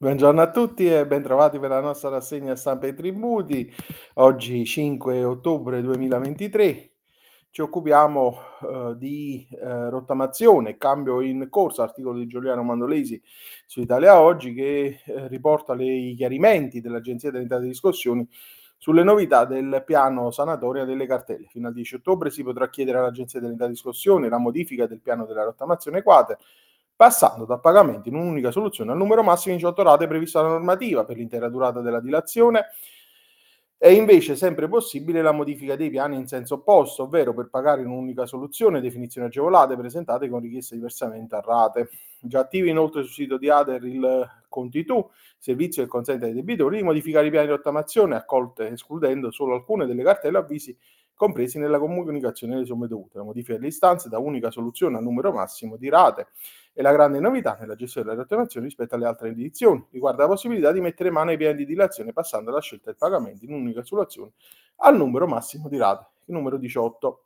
Buongiorno a tutti e bentrovati per la nostra rassegna stampa e tributi. Oggi 5 ottobre 2023 ci occupiamo uh, di uh, rottamazione, cambio in corso, articolo di Giuliano Mandolesi su Italia Oggi che uh, riporta i chiarimenti dell'Agenzia delle Entrate e Riscossioni sulle novità del piano sanatoria delle cartelle. Fino al 10 ottobre si potrà chiedere all'Agenzia delle Entrate e Riscossioni la modifica del piano della rottamazione quater passando da pagamento in un'unica soluzione al numero massimo di 18 rate previsto dalla normativa per l'intera durata della dilazione. È invece sempre possibile la modifica dei piani in senso opposto, ovvero per pagare in un'unica soluzione definizioni agevolate presentate con richiesta di versamento a rate. Già attivi inoltre sul sito di Ader il Conti Tu, servizio che consente ai debitori di modificare i piani di rottamazione, accolte escludendo solo alcune delle cartelle avvisi compresi nella comunicazione delle somme dovute. La modifica delle istanze da unica soluzione a numero massimo di rate. E la grande novità nella gestione delle rottamazioni rispetto alle altre edizioni riguarda la possibilità di mettere mano ai piani di dilazione passando dalla scelta del pagamento in un'unica soluzione al numero massimo di rate, il numero 18.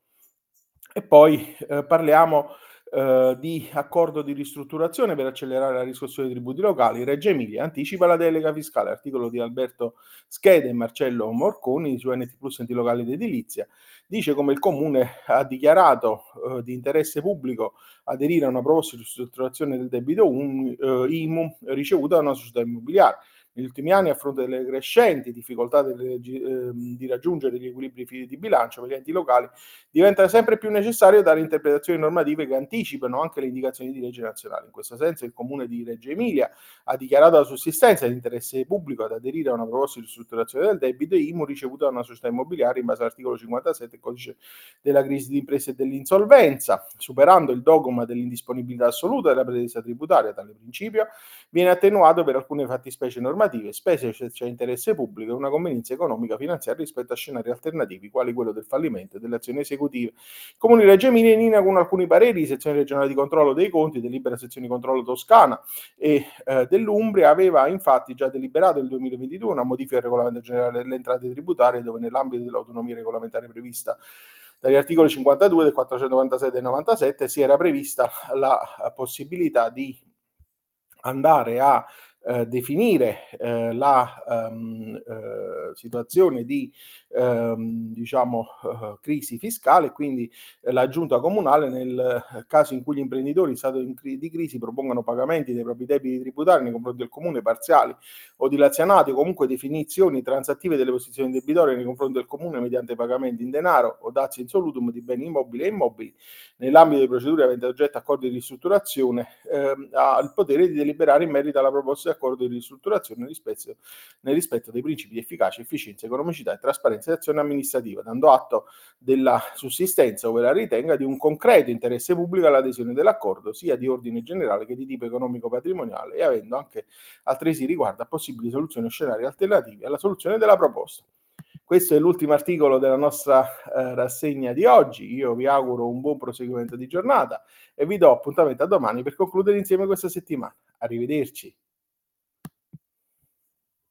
E poi eh, parliamo eh, di accordo di ristrutturazione per accelerare la riscossione dei tributi locali, Reggio Emilia anticipa la delega fiscale, articolo di Alberto Schede e Marcello Morconi su NT Plus Enti Locali d'Edilizia, dice come il Comune ha dichiarato eh, di interesse pubblico aderire a una proposta di ristrutturazione del debito un, eh, IMU ricevuta da una società immobiliare negli ultimi anni, a fronte delle crescenti difficoltà delle, eh, di raggiungere gli equilibri di bilancio per gli enti locali, diventa sempre più necessario dare interpretazioni normative che anticipano anche le indicazioni di legge nazionale. In questo senso il Comune di Reggio Emilia ha dichiarato la sussistenza di interesse pubblico ad aderire a una proposta di ristrutturazione del debito IMU ricevuta da una società immobiliare in base all'articolo 57 del codice della crisi di impresa e dell'insolvenza, superando il dogma dell'indisponibilità assoluta della pretesa tributaria. Tale principio viene attenuato per alcune fattispecie normative specie se c'è interesse pubblico e una convenienza economica finanziaria rispetto a scenari alternativi, quali quello del fallimento delle azioni esecutive. Comuni Reggio Emilia in con alcuni pareri, sezione regionale di controllo dei conti, delibera sezione di controllo toscana e eh, dell'Umbria, aveva infatti già deliberato nel 2022 una modifica al regolamento generale delle entrate tributarie dove nell'ambito dell'autonomia regolamentare prevista dagli articoli 52 del 496 del 97 si era prevista la possibilità di andare a eh, definire eh, la um, eh, situazione di um, diciamo, uh, crisi fiscale, quindi eh, la giunta comunale nel caso in cui gli imprenditori in stato di crisi propongano pagamenti dei propri debiti tributari nei confronti del comune parziali o dilazionati o comunque definizioni transattive delle posizioni debitorie nei confronti del comune mediante pagamenti in denaro o dazi in solutum di beni immobili e immobili nell'ambito delle procedure aventi oggetto accordi di ristrutturazione ehm, ha il potere di deliberare in merito alla proposta accordo di ristrutturazione nel rispetto dei principi di efficacia, efficienza, economicità e trasparenza di azione amministrativa, dando atto della sussistenza, ove la ritenga, di un concreto interesse pubblico all'adesione dell'accordo, sia di ordine generale che di tipo economico-patrimoniale, e avendo anche altresì riguardo a possibili soluzioni o scenari alternativi alla soluzione della proposta. Questo è l'ultimo articolo della nostra eh, rassegna di oggi. Io vi auguro un buon proseguimento di giornata e vi do appuntamento a domani per concludere insieme questa settimana. Arrivederci.